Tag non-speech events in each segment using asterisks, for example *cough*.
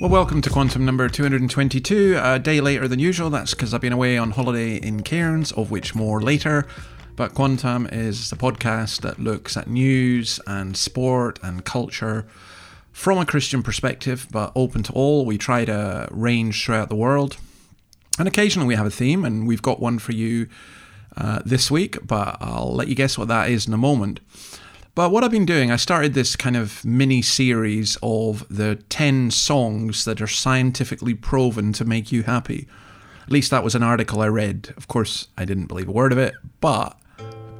Well, welcome to Quantum number 222. A day later than usual. That's because I've been away on holiday in Cairns, of which more later. But Quantum is the podcast that looks at news and sport and culture from a Christian perspective, but open to all. We try to range throughout the world. And occasionally we have a theme, and we've got one for you uh, this week, but I'll let you guess what that is in a moment. But what I've been doing, I started this kind of mini series of the 10 songs that are scientifically proven to make you happy. At least that was an article I read. Of course, I didn't believe a word of it, but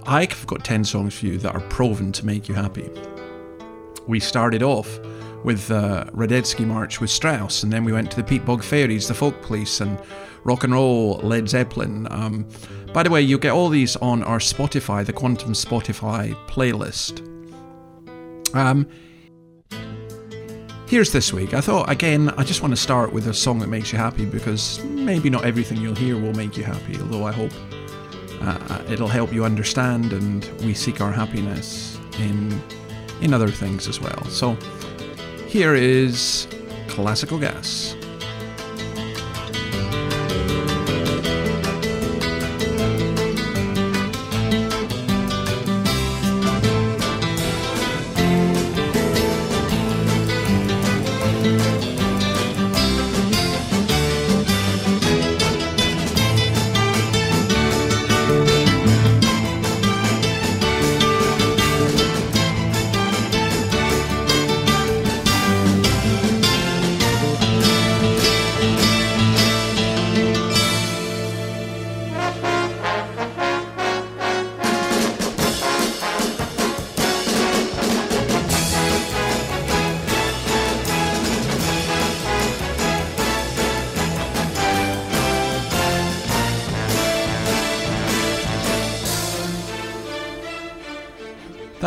I've got 10 songs for you that are proven to make you happy. We started off with uh, Radetzky March with Strauss, and then we went to the Peatbog Faeries, the Folk Police, and rock and roll, Led Zeppelin. Um, by the way, you'll get all these on our Spotify, the Quantum Spotify playlist. Um, here's this week. I thought, again, I just want to start with a song that makes you happy because maybe not everything you'll hear will make you happy, although I hope uh, uh it'll help you understand and we seek our happiness in, in other things as well. So here is Classical Gas.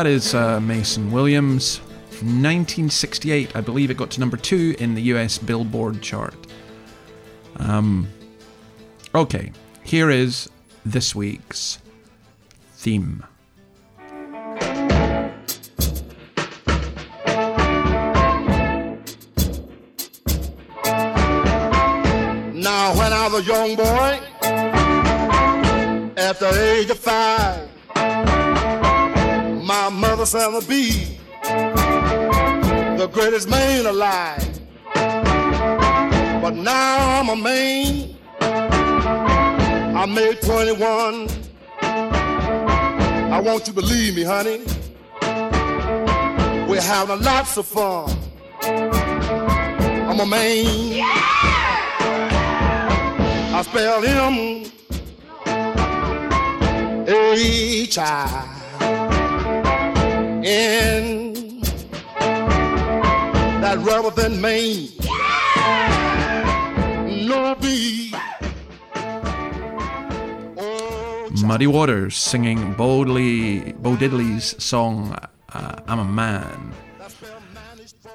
That is uh, Mason Williams. From 1968, I believe it got to number two in the US Billboard chart. Um, okay, here is this week's theme. Now, when I was a young boy, at the age of five, said I'll be the greatest man alive. But now I'm a man. I made 21. I want you to believe me, honey. We're having lots of fun. I'm a man. Yeah! I spell him H-I in that rubber than Maine. No. Muddy Waters singing boldly, Bo Diddley's song uh, "I'm a Man."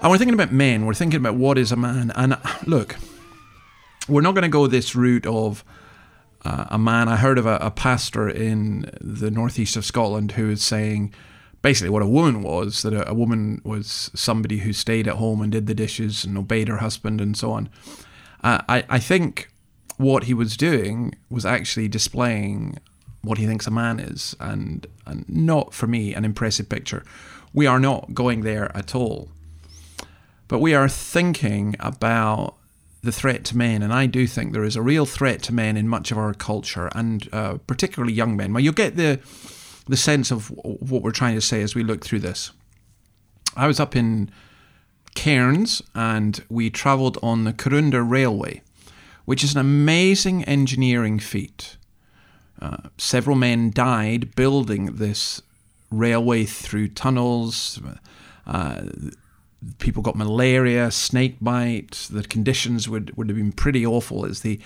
And we're thinking about men. We're thinking about what is a man. And look, we're not going to go this route of uh, a man. I heard of a, a pastor in the northeast of Scotland who is saying basically what a woman was that a, a, woman was somebody who stayed at home and did the dishes and obeyed her husband and so on. Uh, I, I think what he was doing was actually displaying what he thinks a man is, and, and not for me an impressive picture. We are not going there at all. But we are thinking about the threat to men, and I do think there is a real threat to men in much of our culture, and uh, particularly young men. Well, you'll get the the sense of what we're trying to say as we look through this. I was up in Cairns and we travelled on the Kuranda Railway, which is an amazing engineering feat. Uh, several men died building this railway through tunnels. Uh, people got malaria, snake bite. The conditions would, would have been pretty awful as the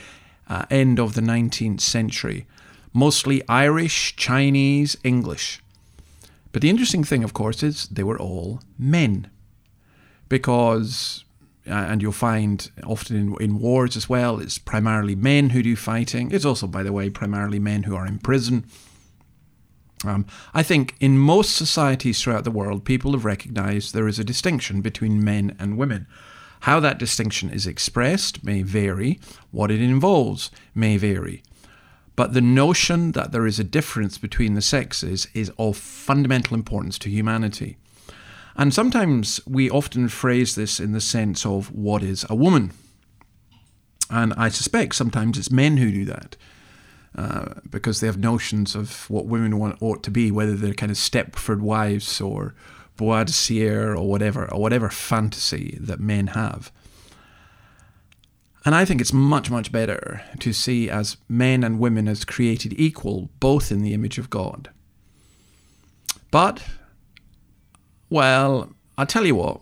uh, end of the 19th century, mostly Irish, Chinese, English. But the interesting thing, of course, is they were all men. Because, uh, and you'll find often in, in wars as well, it's primarily men who do fighting. It's also, by the way, primarily men who are in prison. Um, I think in most societies throughout the world, people have recognized there is a distinction between men and women. How that distinction is expressed may vary, what it involves may vary. But the notion that there is a difference between the sexes is of fundamental importance to humanity. And sometimes we often phrase this in the sense of what is a woman. And I suspect sometimes it's men who do that. Uh, because they have notions of what women want, ought to be, whether they're kind of Stepford wives or Boadicea or whatever, or whatever fantasy that men have. And I think it's much, much better to see as men and women as created equal, both in the image of God. But, well, I'll tell you what,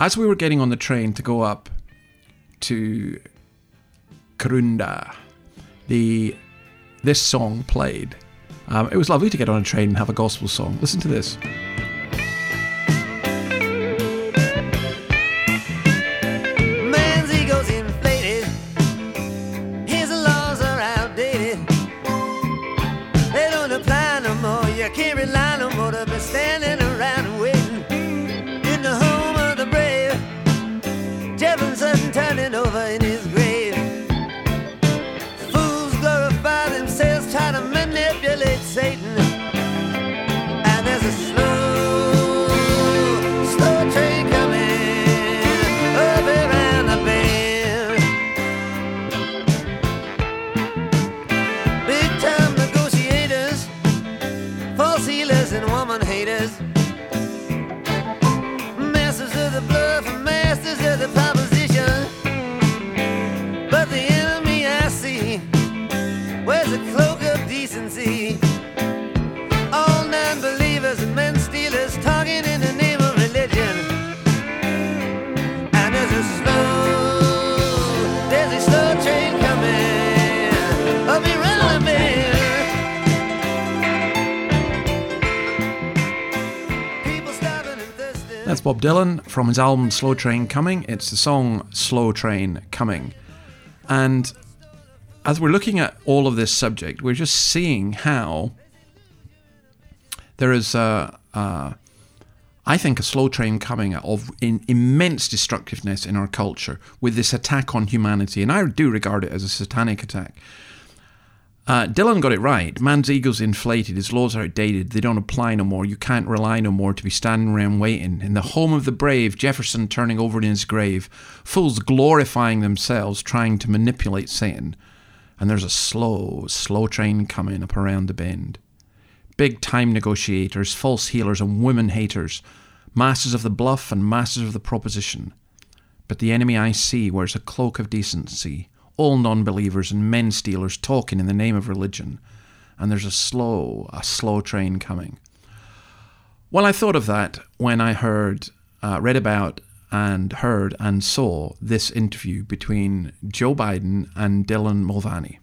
as we were getting on the train to go up to Kuranda, the this song played. Um, it was lovely to get on a train and have a gospel song. Listen to this. Bob Dylan from his album Slow Train Coming. It's the song Slow Train Coming. And as we're looking at all of this subject, we're just seeing how there is a, a I think a slow train coming of immense destructiveness in our culture with this attack on humanity, and I do regard it as a satanic attack. Uh, Dylan got it right. Man's ego's inflated. His laws are outdated. They don't apply no more. You can't rely no more to be standing around waiting. In the home of the brave, Jefferson turning over in his grave, fools glorifying themselves, trying to manipulate Satan. And there's a slow, slow train coming up around the bend. Big time negotiators, false healers, and women haters, masters of the bluff and masters of the proposition. But the enemy I see wears a cloak of decency, all non believers and men stealers talking in the name of religion. And there's a slow, a slow train coming. Well, I thought of that when I heard, uh, read about, and heard and saw this interview between Joe Biden and Dylan Mulvaney.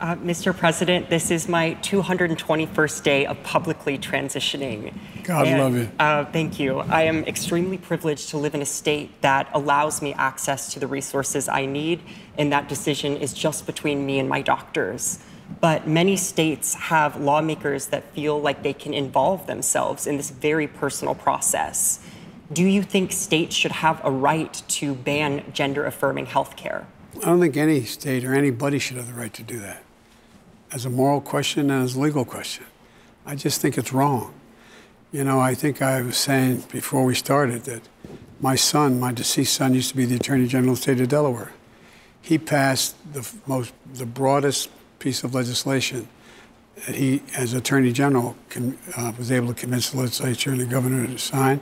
Uh, Mr. President, this is my 221st day of publicly transitioning. God And, love you. Uh, thank you. I am extremely privileged to live in a state that allows me access to the resources I need, and that decision is just between me and my doctors. But many states have lawmakers that feel like they can involve themselves in this very personal process. Do you think states should have a right to ban gender affirming health care? I don't think any state or anybody should have the right to do that as a moral question and as a legal question. I just think it's wrong. You know, I think I was saying before we started that my son, my deceased son, used to be the Attorney General of the state of Delaware. He passed the most, the broadest piece of legislation that he, as Attorney General, con, uh, was able to convince the legislature and the governor to sign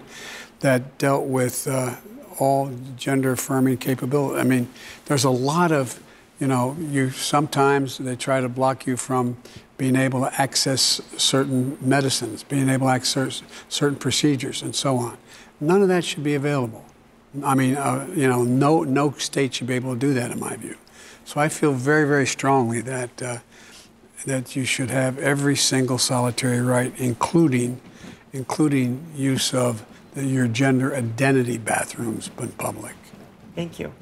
that dealt with uh, all gender affirming capability. I mean, there's a lot of, you know, you sometimes they try to block you from being able to access certain medicines, being able to access certain procedures, and so on. None of that should be available. I mean, uh, you know, no, no state should be able to do that, in my view. So I feel very, very strongly that, uh, that you should have every single solitary right, including, including use of the, your gender identity bathrooms in public. Thank you.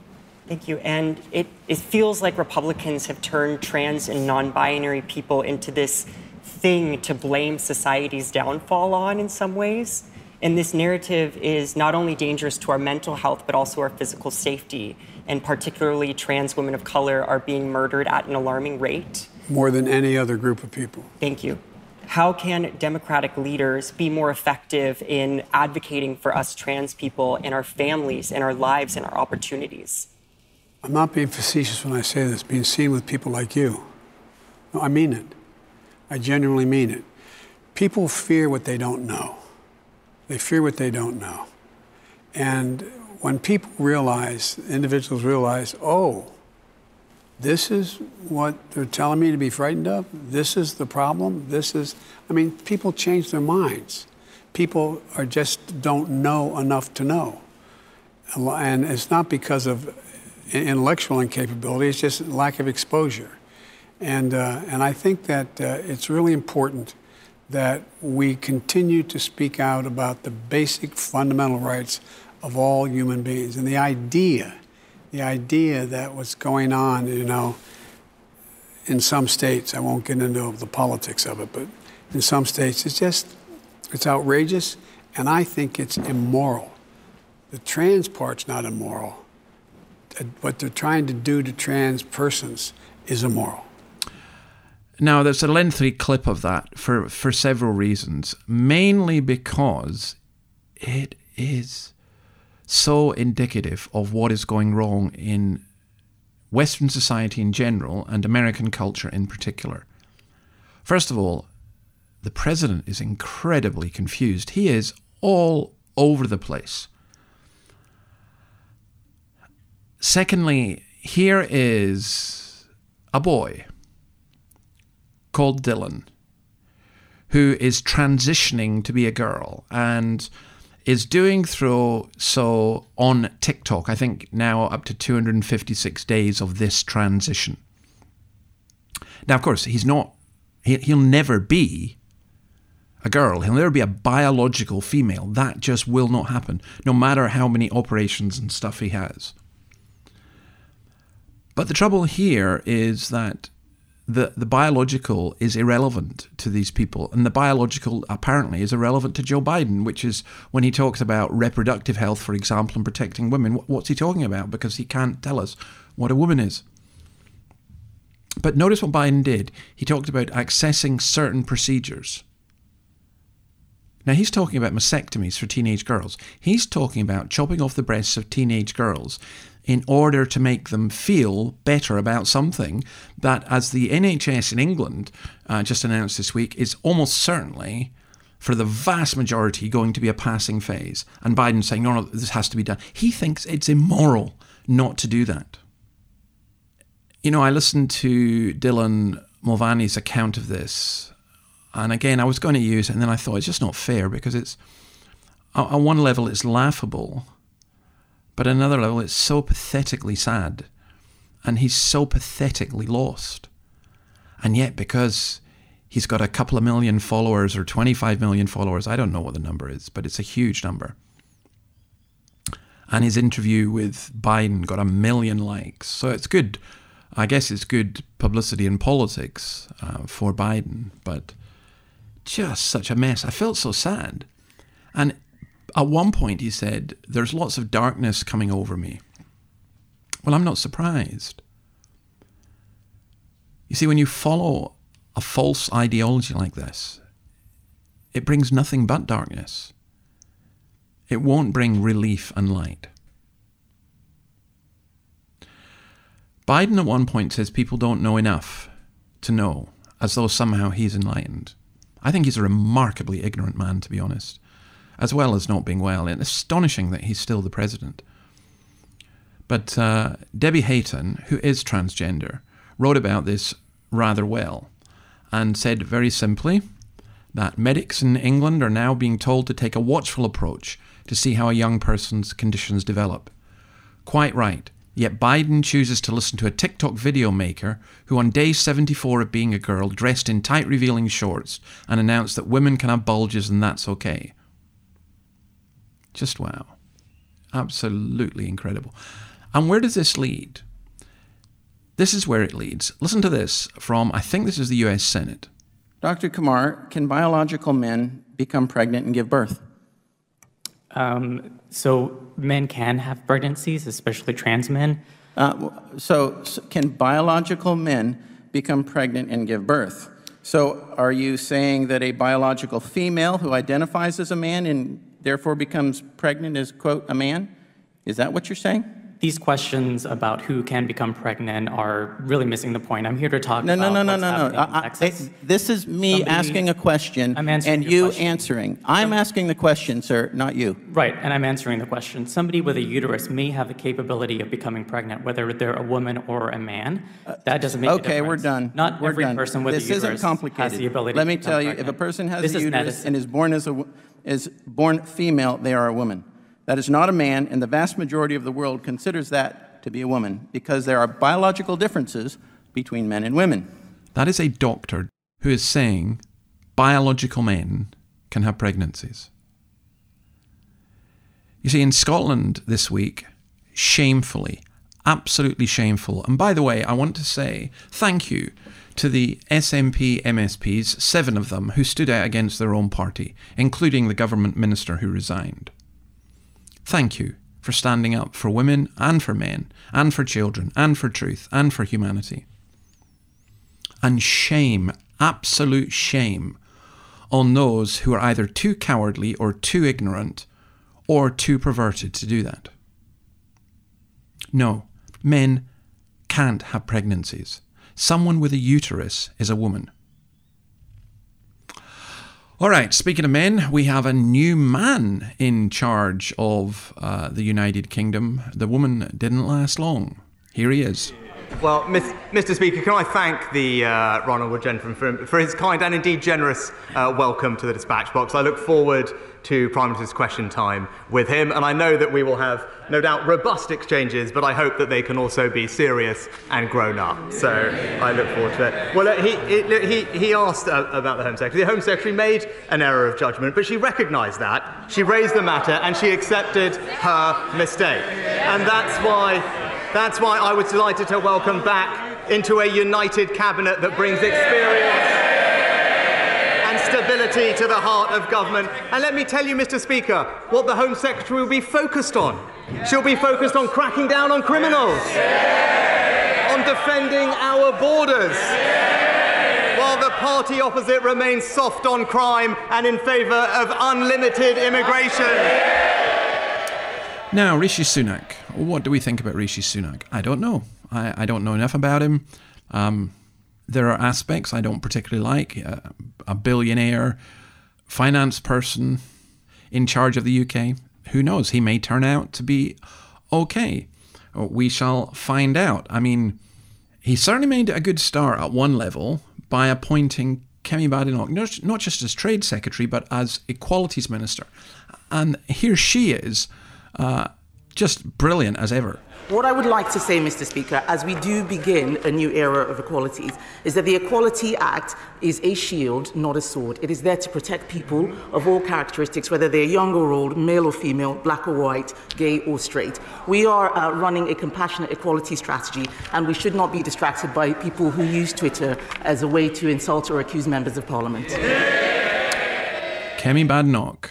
Thank you. And it, it feels like Republicans have turned trans and non binary people into this thing to blame society's downfall on in some ways. And this narrative is not only dangerous to our mental health, but also our physical safety. And particularly, trans women of color are being murdered at an alarming rate. More than any other group of people. Thank you. How can Democratic leaders be more effective in advocating for us trans people and our families and our lives and our opportunities? I'm not being facetious when I say this, being seen with people like you. No, I mean it. I genuinely mean it. People fear what they don't know. They fear what they don't know. And when people realize, individuals realize, oh, this is what they're telling me to be frightened of, this is the problem, this is, I mean, people change their minds. People are just don't know enough to know. And it's not because of intellectual incapability, it's just lack of exposure. And, uh, and I think that uh, it's really important that we continue to speak out about the basic fundamental rights of all human beings. And the idea, the idea that what's going on, you know, in some states, I won't get into the politics of it, but in some states, it's just, it's outrageous, and I think it's immoral. The trans part's not immoral. What they're trying to do to trans persons is immoral. Now, there's a lengthy clip of that for, for several reasons, mainly because it is so indicative of what is going wrong in Western society in general and American culture in particular. First of all, the president is incredibly confused. He is all over the place. Secondly, here is a boy called Dylan who is transitioning to be a girl and is doing through so on TikTok. I think now up to 256 days of this transition. Now, of course, he's not, he, he'll never be a girl. He'll never be a biological female. That just will not happen, no matter how many operations and stuff he has. But the trouble here is that the, the biological is irrelevant to these people. And the biological apparently is irrelevant to Joe Biden, which is when he talks about reproductive health, for example, and protecting women. What's he talking about? Because he can't tell us what a woman is. But notice what Biden did. He talked about accessing certain procedures. Now, he's talking about mastectomies for teenage girls. He's talking about chopping off the breasts of teenage girls in order to make them feel better about something that, as the NHS in England uh, just announced this week, is almost certainly, for the vast majority, going to be a passing phase. And Biden saying, no, no, this has to be done. He thinks it's immoral not to do that. You know, I listened to Dylan Mulvaney's account of this, and again, I was going to use it, and then I thought it's just not fair because it's, on one level, it's laughable but another level, it's so pathetically sad. And he's so pathetically lost. And yet, because he's got a couple of million followers or 25 million followers, I don't know what the number is, but it's a huge number. And his interview with Biden got a million likes. So it's good. I guess it's good publicity in politics uh, for Biden, but just such a mess. I felt so sad. And at one point, he said, There's lots of darkness coming over me. Well, I'm not surprised. You see, when you follow a false ideology like this, it brings nothing but darkness. It won't bring relief and light. Biden at one point says people don't know enough to know, as though somehow he's enlightened. I think he's a remarkably ignorant man, to be honest as well as not being well. And astonishing that he's still the president. But uh, Debbie Hayton, who is transgender, wrote about this rather well and said very simply that medics in England are now being told to take a watchful approach to see how a young person's conditions develop. Quite right. Yet Biden chooses to listen to a TikTok video maker who, on day 74 of being a girl, dressed in tight revealing shorts and announced that women can have bulges and that's okay. Just wow. Absolutely incredible. And where does this lead? This is where it leads. Listen to this from, I think this is the US Senate. Dr. Kumar, can biological men become pregnant and give birth? Um, so men can have pregnancies, especially trans men. Uh, so, so, can biological men become pregnant and give birth? So, are you saying that a biological female who identifies as a man and therefore becomes pregnant is, quote, a man? Is that what you're saying? these questions about who can become pregnant are really missing the point. I'm here to talk no, about no, no, what's no, no, no. I, I, this is me Somebody, asking a question and you question. answering. I'm asking the question, sir, not you. Right, and I'm answering the question. Somebody with a uterus may have the capability of becoming pregnant, whether they're a woman or a man. Uh, that doesn't make okay, we're done. Not we're every done. person with this a uterus isn't complicated. has the ability to. Let me tell you, pregnant. if a person has this a uterus medicine. and is born as a is born female, they are a woman. That is not a man, and the vast majority of the world considers that to be a woman because there are biological differences between men and women. That is a doctor who is saying biological men can have pregnancies. You see, in Scotland this week, shamefully, absolutely shameful. And by the way, I want to say thank you to the SNP MSPs, seven of them, who stood out against their own party, including the government minister who resigned. Thank you for standing up for women and for men, and for children, and for truth, and for humanity. And shame, absolute shame, on those who are either too cowardly or too ignorant or too perverted to do that. No, men can't have pregnancies. Someone with a uterus is a woman. All right, speaking of men, we have a new man in charge of uh, the United Kingdom. The woman didn't last long. Here he is. Well, Mr. Speaker, can I thank the uh, Ronald gentleman for, for, his kind and indeed generous uh, welcome to the dispatch box. I look forward to Prime Minister's question time with him, and I know that we will have, no doubt, robust exchanges, but I hope that they can also be serious and grown up. So I look forward to it. Well, uh, he, he, he asked uh, about the Home Secretary. The Home Secretary made an error of judgment, but she recognised that. She raised the matter and she accepted her mistake. And that's why that's why I was delighted to welcome back into a united cabinet that brings experience and stability to the heart of government. And let me tell you, Mr. Speaker, what the Home Secretary will be focused on. She'll be focused on cracking down on criminals, on defending our borders, while the party opposite remains soft on crime and in favour of unlimited immigration. Now, Rishi Sunak. What do we think about Rishi Sunak? I don't know. I, I don't know enough about him. Um, there are aspects I don't particularly like. Uh, a billionaire, finance person in charge of the UK. Who knows? He may turn out to be okay. We shall find out. I mean, he certainly made a good start at one level by appointing Kemi Badenoch, not just as Trade Secretary, but as Equalities Minister. And here she is uh, just brilliant as ever. What I would like to say, Mr. Speaker, as we do begin a new era of equalities, is that the Equality Act is a shield, not a sword. It is there to protect people of all characteristics, whether they're young or old, male or female, black or white, gay or straight. We are uh, running a compassionate equality strategy, and we should not be distracted by people who use Twitter as a way to insult or accuse members of parliament. Kemi Badenoch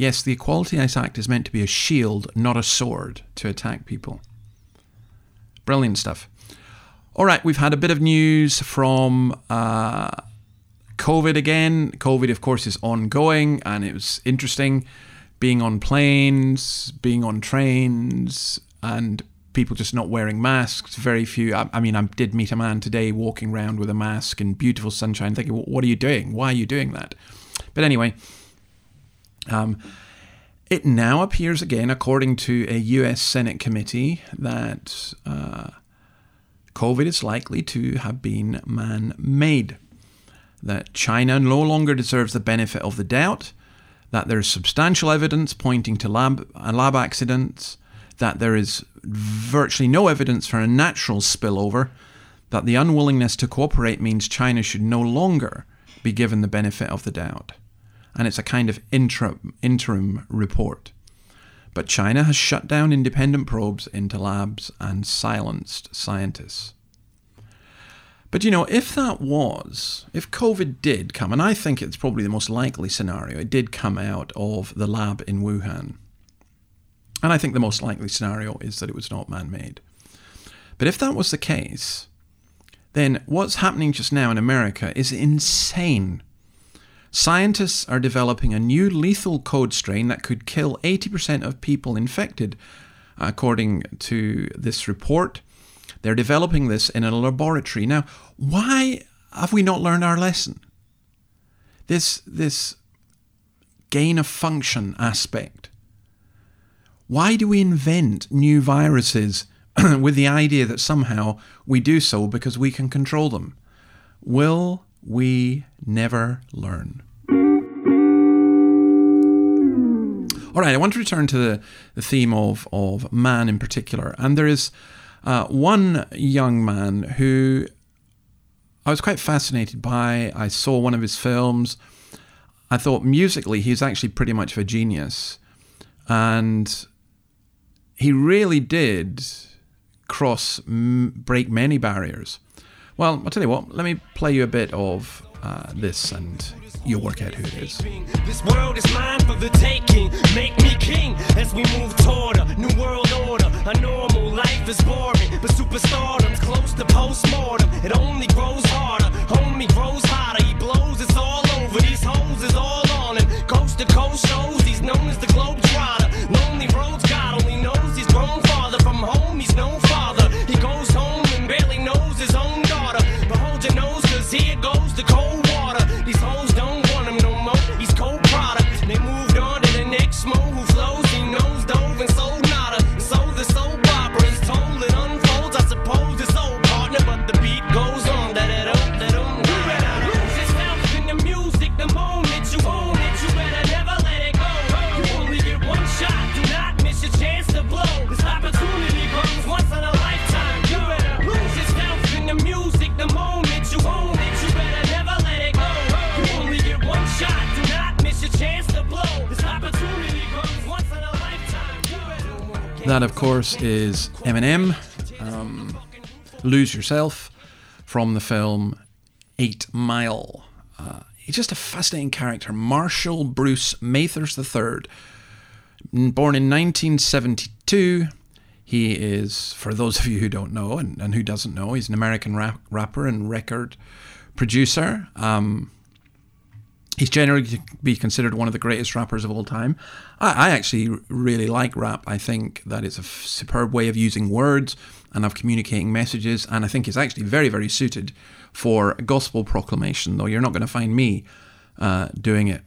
Yes, the Equality Act is meant to be a shield, not a sword, to attack people. Brilliant stuff. All right, we've had a bit of news from uh, COVID again. COVID, of course, is ongoing, and it was interesting being on planes, being on trains, and people just not wearing masks. Very few. I, I mean, I did meet a man today walking around with a mask in beautiful sunshine, thinking, "What are you doing? Why are you doing that?" But anyway, um, it now appears again, according to a US Senate committee, that uh, COVID is likely to have been man made. That China no longer deserves the benefit of the doubt, that there is substantial evidence pointing to lab, uh, lab accidents, that there is virtually no evidence for a natural spillover, that the unwillingness to cooperate means China should no longer be given the benefit of the doubt. And it's a kind of intra- interim report. But China has shut down independent probes into labs and silenced scientists. But you know, if that was, if COVID did come, and I think it's probably the most likely scenario, it did come out of the lab in Wuhan. And I think the most likely scenario is that it was not man made. But if that was the case, then what's happening just now in America is insane. Scientists are developing a new lethal code strain that could kill 80% of people infected, according to this report. They're developing this in a laboratory. Now, why have we not learned our lesson? This, this gain of function aspect. Why do we invent new viruses *clears throat* with the idea that somehow we do so because we can control them? Will we never learn? All right, I want to return to the, the theme of, of man in particular. And there is uh, one young man who I was quite fascinated by. I saw one of his films. I thought musically he's actually pretty much of a genius. And he really did cross, break many barriers. Well, I'll tell you what, let me play you a bit of uh, this and you'll work out who it is. This world is mine for the taking. Make me king as we move toward a new world order. A normal life is boring, but superstardom's close to postmortem. It only course, is Eminem. Um, Lose Yourself from the film Eight Mile. Uh, he's just a fascinating character. Marshall Bruce Mathers III. Born in 1972. He is, for those of you who don't know and, and who doesn't know, he's an American rap, rapper and record producer. Um, he's generally to be considered one of the greatest rappers of all time. I, I actually really like rap. I think that it's a f- superb way of using words and of communicating messages, and I think it's actually very, very suited for gospel proclamation, though you're not going to find me uh, doing it.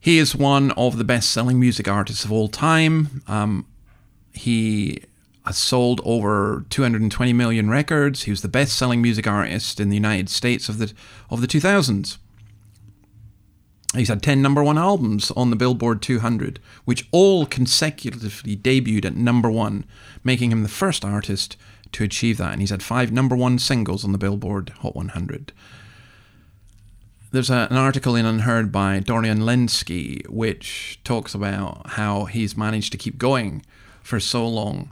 He is one of the best selling music artists of all time. Um, he Uh, sold over 220 million records. He was the best selling music artist in the United States of the, of the 2000s. He's had 10 number one albums on the Billboard 200, which all consecutively debuted at number one, making him the first artist to achieve that. And he's had five number one singles on the Billboard Hot 100 there's a, an article in UnHerd by Dorian Lynskey, which talks about how he's managed to keep going for so long.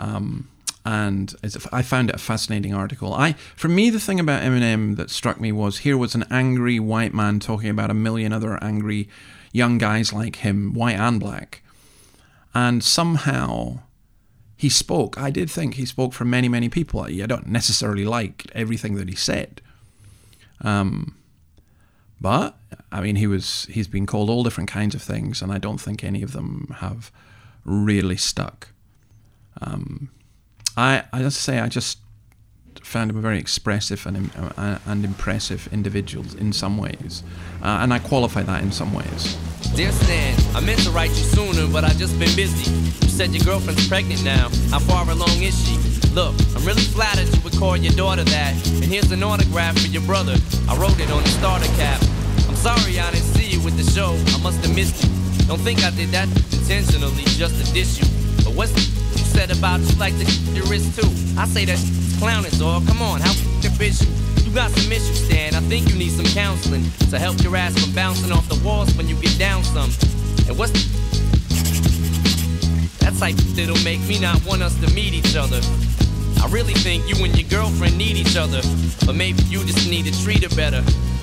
Um, and I found it a fascinating article. I, for me, the thing about Eminem that struck me was here was an angry white man talking about a million other angry young guys like him, white and black, and somehow he spoke. I did think he spoke for many, many people. I don't necessarily like everything that he said. Um, but I mean, he was he's been called all different kinds of things, and I don't think any of them have really stuck. Um, I I just say I just found him a very expressive and uh, and impressive individual in some ways, uh, and I qualify that in some ways. Dear Stan, I meant to write you sooner, but I just been busy. You said your girlfriend's pregnant now. How far along is she? Look, I'm really flattered you would call your daughter that. And here's an autograph for your brother. I wrote it on the starter cap. I'm sorry I didn't see you with the show. I must have missed you. Don't think I did that intentionally just to diss you. But what's you said about you like the your wrist too? I say that clowning, dog. Come on, how the bitch you? You got some issues, Stan. I think you need some counseling to help your ass from bouncing off the walls when you get down some. And what's that type that'll make me not want us to meet each other? I really think you and your girlfriend need each other, but maybe you just need to treat her better.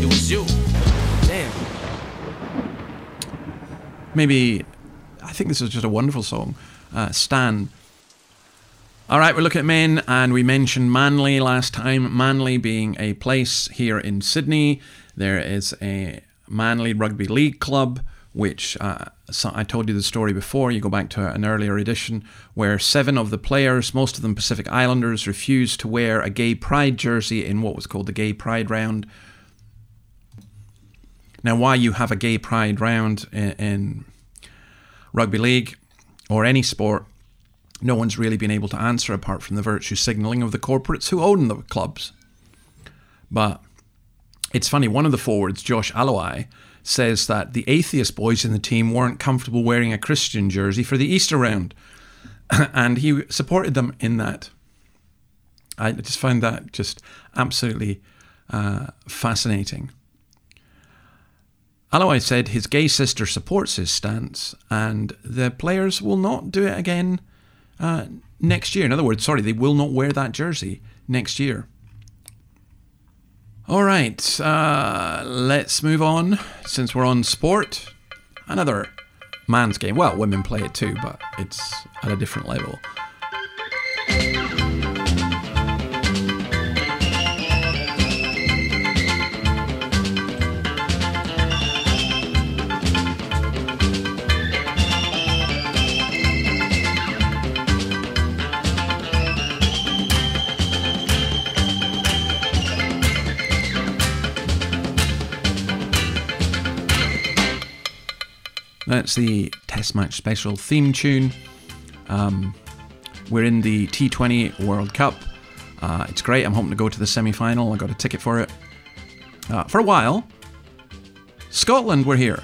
it was you. Damn. Maybe, I think this is just a wonderful song. Uh, Stan. All right, we're looking at men, and we mentioned Manly last time. Manly being a place here in Sydney. There is a Manly Rugby League club, which uh, so I told you the story before. You go back to an earlier edition where seven of the players, most of them Pacific Islanders, refused to wear a gay pride jersey in what was called the Gay Pride Round. Now, why you have a gay pride round in, in rugby league or any sport, no one's really been able to answer apart from the virtue signalling of the corporates who own the clubs. But it's funny, one of the forwards, Josh Aloiai, says that the atheist boys in the team weren't comfortable wearing a Christian jersey for the Easter round. *coughs* and he supported them in that. I just found that just absolutely uh, fascinating. Aloiai said his gay sister supports his stance and the players will not do it again uh, next year. In other words, sorry, they will not wear that jersey next year. All right, uh, let's move on. Since we're on sport, another man's game. Well, women play it too, but it's at a different level. That's the Test Match Special theme tune. Um, we're in the T20 World Cup. Uh, it's great. I'm hoping to go to the semi final. I got a ticket for it. Uh, for a while, Scotland were here.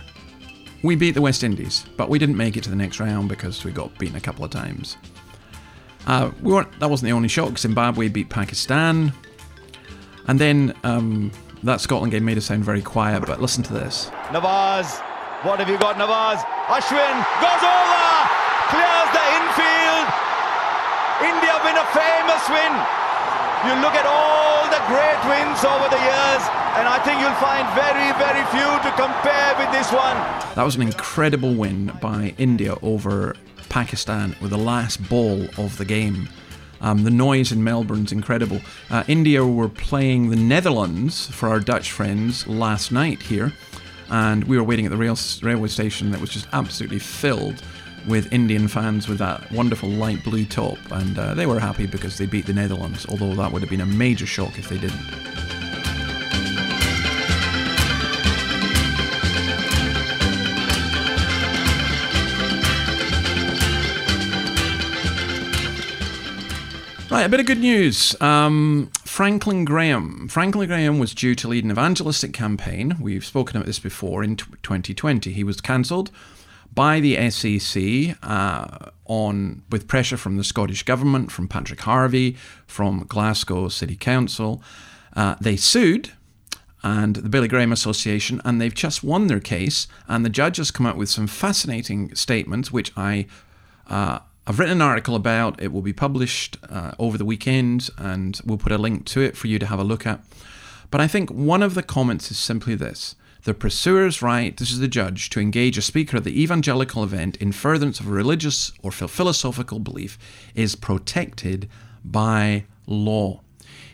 We beat the West Indies, but we didn't make it to the next round because we got beaten a couple of times. Uh, we weren't. That wasn't the only shock. Zimbabwe beat Pakistan, and then um, that Scotland game made us sound very quiet. But listen to this. Nawaz what have you got, Nawaz? Ashwin goes over, clears the infield. India win a famous win. You look at all the great wins over the years, and I think you'll find very, very few to compare with this one. That was an incredible win by India over Pakistan with the last ball of the game. Um, the noise in Melbourne's incredible. Uh, India were playing the Netherlands for our Dutch friends last night here and we were waiting at the rail, railway station that was just absolutely filled with Indian fans with that wonderful light blue top, and uh, they were happy because they beat the Netherlands, although that would have been a major shock if they didn't. Right, a bit of good news. Um, Franklin Graham. Franklin Graham was due to lead an evangelistic campaign. We've spoken about this before in 2020. He was cancelled by the SEC uh, on with pressure from the Scottish government, from Patrick Harvie, from Glasgow City Council. Uh, they sued and the Billy Graham Association, and they've just won their case. And the judge has come out with some fascinating statements, which I uh, I've written an article about it. will be published uh, over the weekend, and we'll put a link to it for you to have a look at. But I think one of the comments is simply this the pursuer's right, this is the judge, to engage a speaker at the evangelical event in furtherance of a religious or philosophical belief is protected by law.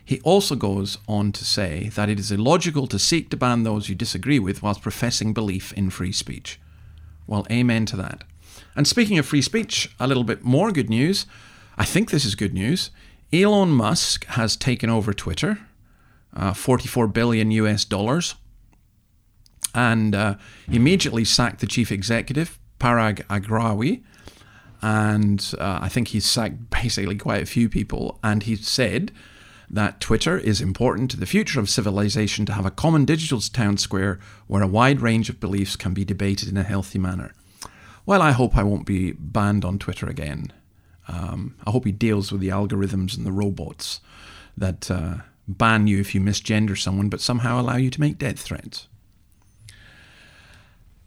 He also goes on to say that it is illogical to seek to ban those you disagree with whilst professing belief in free speech. Well, amen to that. And speaking of free speech, a little bit more good news. I think this is good news. Elon Musk has taken over Twitter, uh, 44 billion US dollars, and uh, immediately sacked the chief executive, Parag Agrawal. And uh, I think he's sacked *laughs* basically quite a few people. And he said that Twitter is important to the future of civilization to have a common digital town square where a wide range of beliefs can be debated in a healthy manner. Well, I hope I won't be banned on Twitter again. Um, I hope he deals with the algorithms and the robots that uh, ban you if you misgender someone, but somehow allow you to make death threats.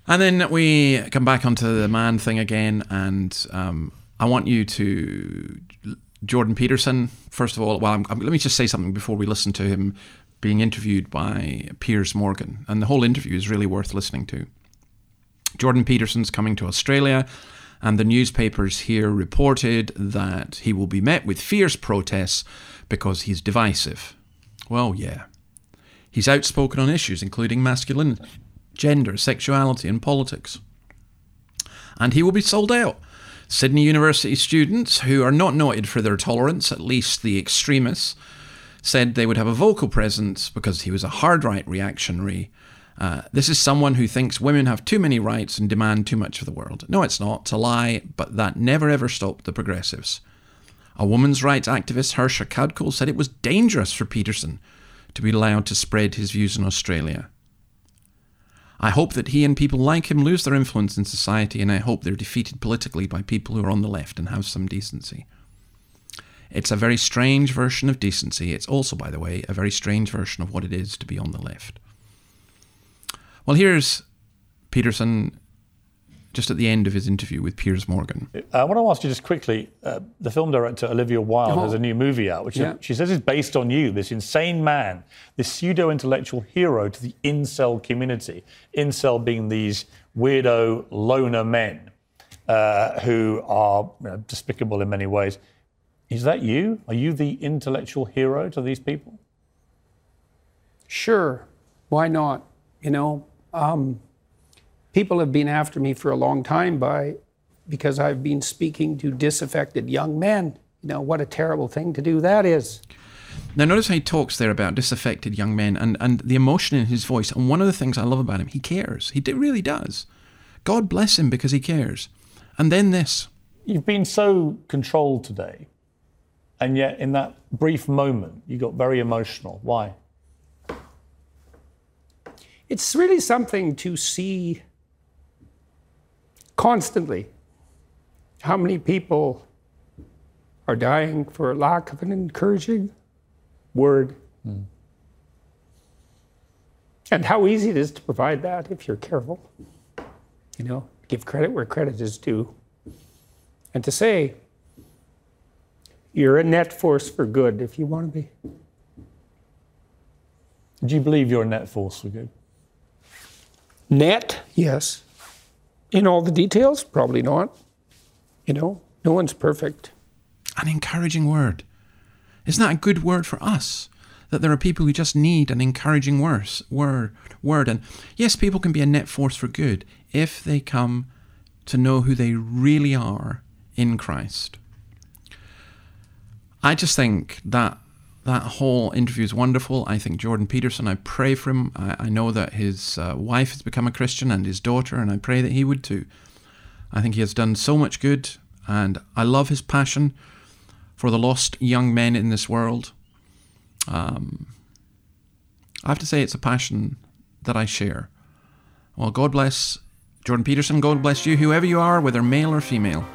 And then we come back onto the man thing again, and um, I want you to Jordan Peterson. First of all, well, I'm, I'm, let me just say something before we listen to him being interviewed by Piers Morgan, and the whole interview is really worth listening to. Jordan Peterson's coming to Australia, and the newspapers here reported that he will be met with fierce protests because he's divisive. Well, yeah. He's outspoken on issues including masculinity, gender, sexuality, and politics. And he will be sold out. Sydney University students, who are not noted for their tolerance, at least the extremists, said they would have a vocal presence because he was a hard right reactionary. Uh, this is someone who thinks women have too many rights and demand too much of the world. No, it's not. It's a lie, but that never ever stopped the progressives. A women's rights activist, Harsha Kadkol, said it was dangerous for Peterson to be allowed to spread his views in Australia. I hope that he and people like him lose their influence in society, and I hope they're defeated politically by people who are on the left and have some decency. It's a very strange version of decency. It's also, by the way, a very strange version of what it is to be on the left. Well, here's Peterson just at the end of his interview with Piers Morgan. Uh, I want to ask you just quickly uh, the film director Olivia Wilde Oh. has a new movie out, which Yeah. she says is based on you, this insane man, this pseudo intellectual hero to the incel community. Incel being these weirdo loner men uh, who are you know, despicable in many ways. Is that you? Are you the intellectual hero to these people? Sure. Why not? You know, um, people have been after me for a long time by because I've been speaking to disaffected young men. You know, what a terrible thing to do that is. Now, notice how he talks there about disaffected young men and, and the emotion in his voice. And one of the things I love about him, he cares. He really does. God bless him because he cares. And then this. You've been so controlled today, and yet in that brief moment, you got very emotional. Why? It's really something to see constantly how many people are dying for lack of an encouraging word. Hmm. And how easy it is to provide that if you're careful. You know, give credit where credit is due. And to say, you're a net force for good if you want to be. Do you believe you're a net force for good? Net, yes. In all the details, probably not. You know, no one's perfect. An encouraging word. Isn't that a good word for us? That there are people who just need an encouraging worse, word, word. And yes, people can be a net force for good if they come to know who they really are in Christ. I just think that that whole interview is wonderful. I think Jordan Peterson, I pray for him. I, I know that his uh, wife has become a Christian and his daughter, and I pray that he would too. I think he has done so much good, and I love his passion for the lost young men in this world. Um, I have to say, it's a passion that I share. Well, God bless Jordan Peterson. God bless you, whoever you are, whether male or female.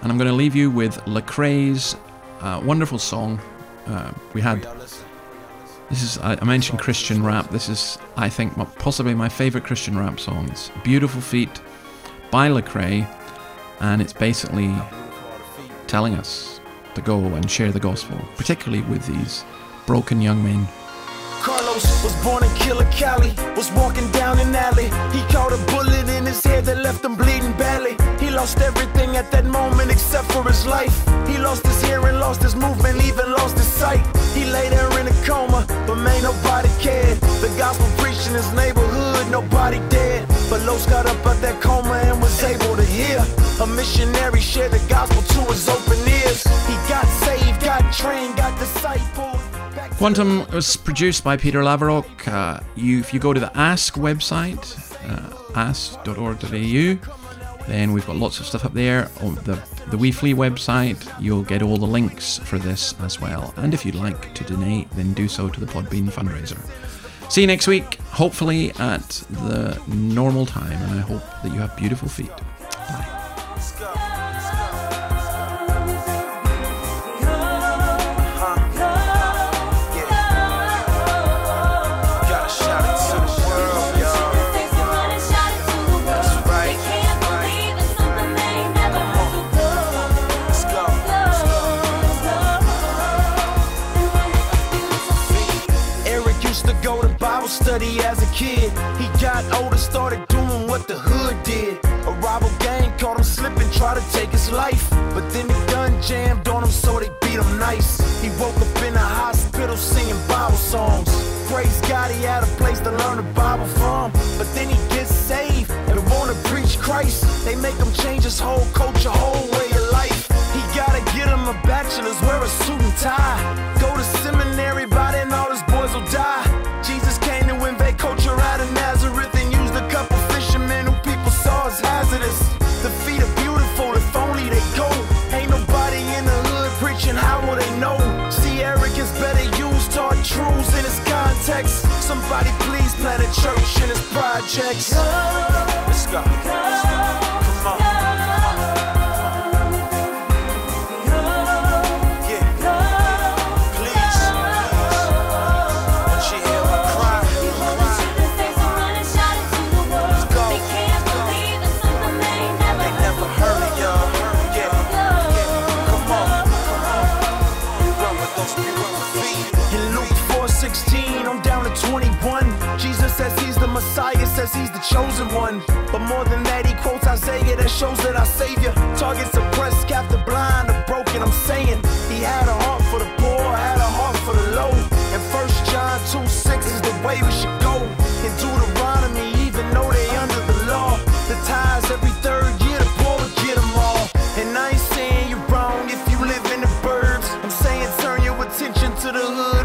And I'm going to leave you with Lecrae's uh, wonderful song. Uh, we had. This is I I mentioned Christian rap. This is I think possibly my favorite Christian rap songs. "Beautiful Feet" by Lecrae, and it's basically telling us to go and share the gospel, particularly with these broken young men. Carlos was born in Killer Cali, was walking down an alley. He caught a bullet his head that left him bleeding badly. He lost everything at that moment except for his life. He lost his hearing, lost his movement, even lost his sight. He lay there in a coma, but man, nobody cared. The gospel preached in his neighborhood, nobody dead. But Los got up out that coma and was able to hear. A missionary shared the gospel to his open ears. He got saved, got trained, got discipled. Quantum was produced by Peter Laverock. Uh, you, if you go to the Ask website, uh, then we've got lots of stuff up there. On the, the Wee Flea website, you'll get all the links for this as well. And if you'd like to donate, then do so to the Podbean fundraiser. See you next week, hopefully at the normal time, and I hope that you have beautiful feet. Gotta to take his life. But then the gun jammed on him, so they beat him nice. He woke up in a hospital singing Bible songs. Praise God, he had a place to learn the Bible from. But then he gets saved and wanna preach Christ. They make him change his whole culture, whole Somebody please plant a church in his projects. Let's go. chosen one. But more than that, he quotes Isaiah that shows that our Savior targets the oppressed, cap the blind, the broken. I'm saying he had a heart for the poor, had a heart for the low. And First John 2 6 is the way we should go. In Deuteronomy, even though they under the law, the ties every third year, the poor get them all. And I ain't saying you're wrong if you live in the burbs. I'm saying turn your attention to the hood.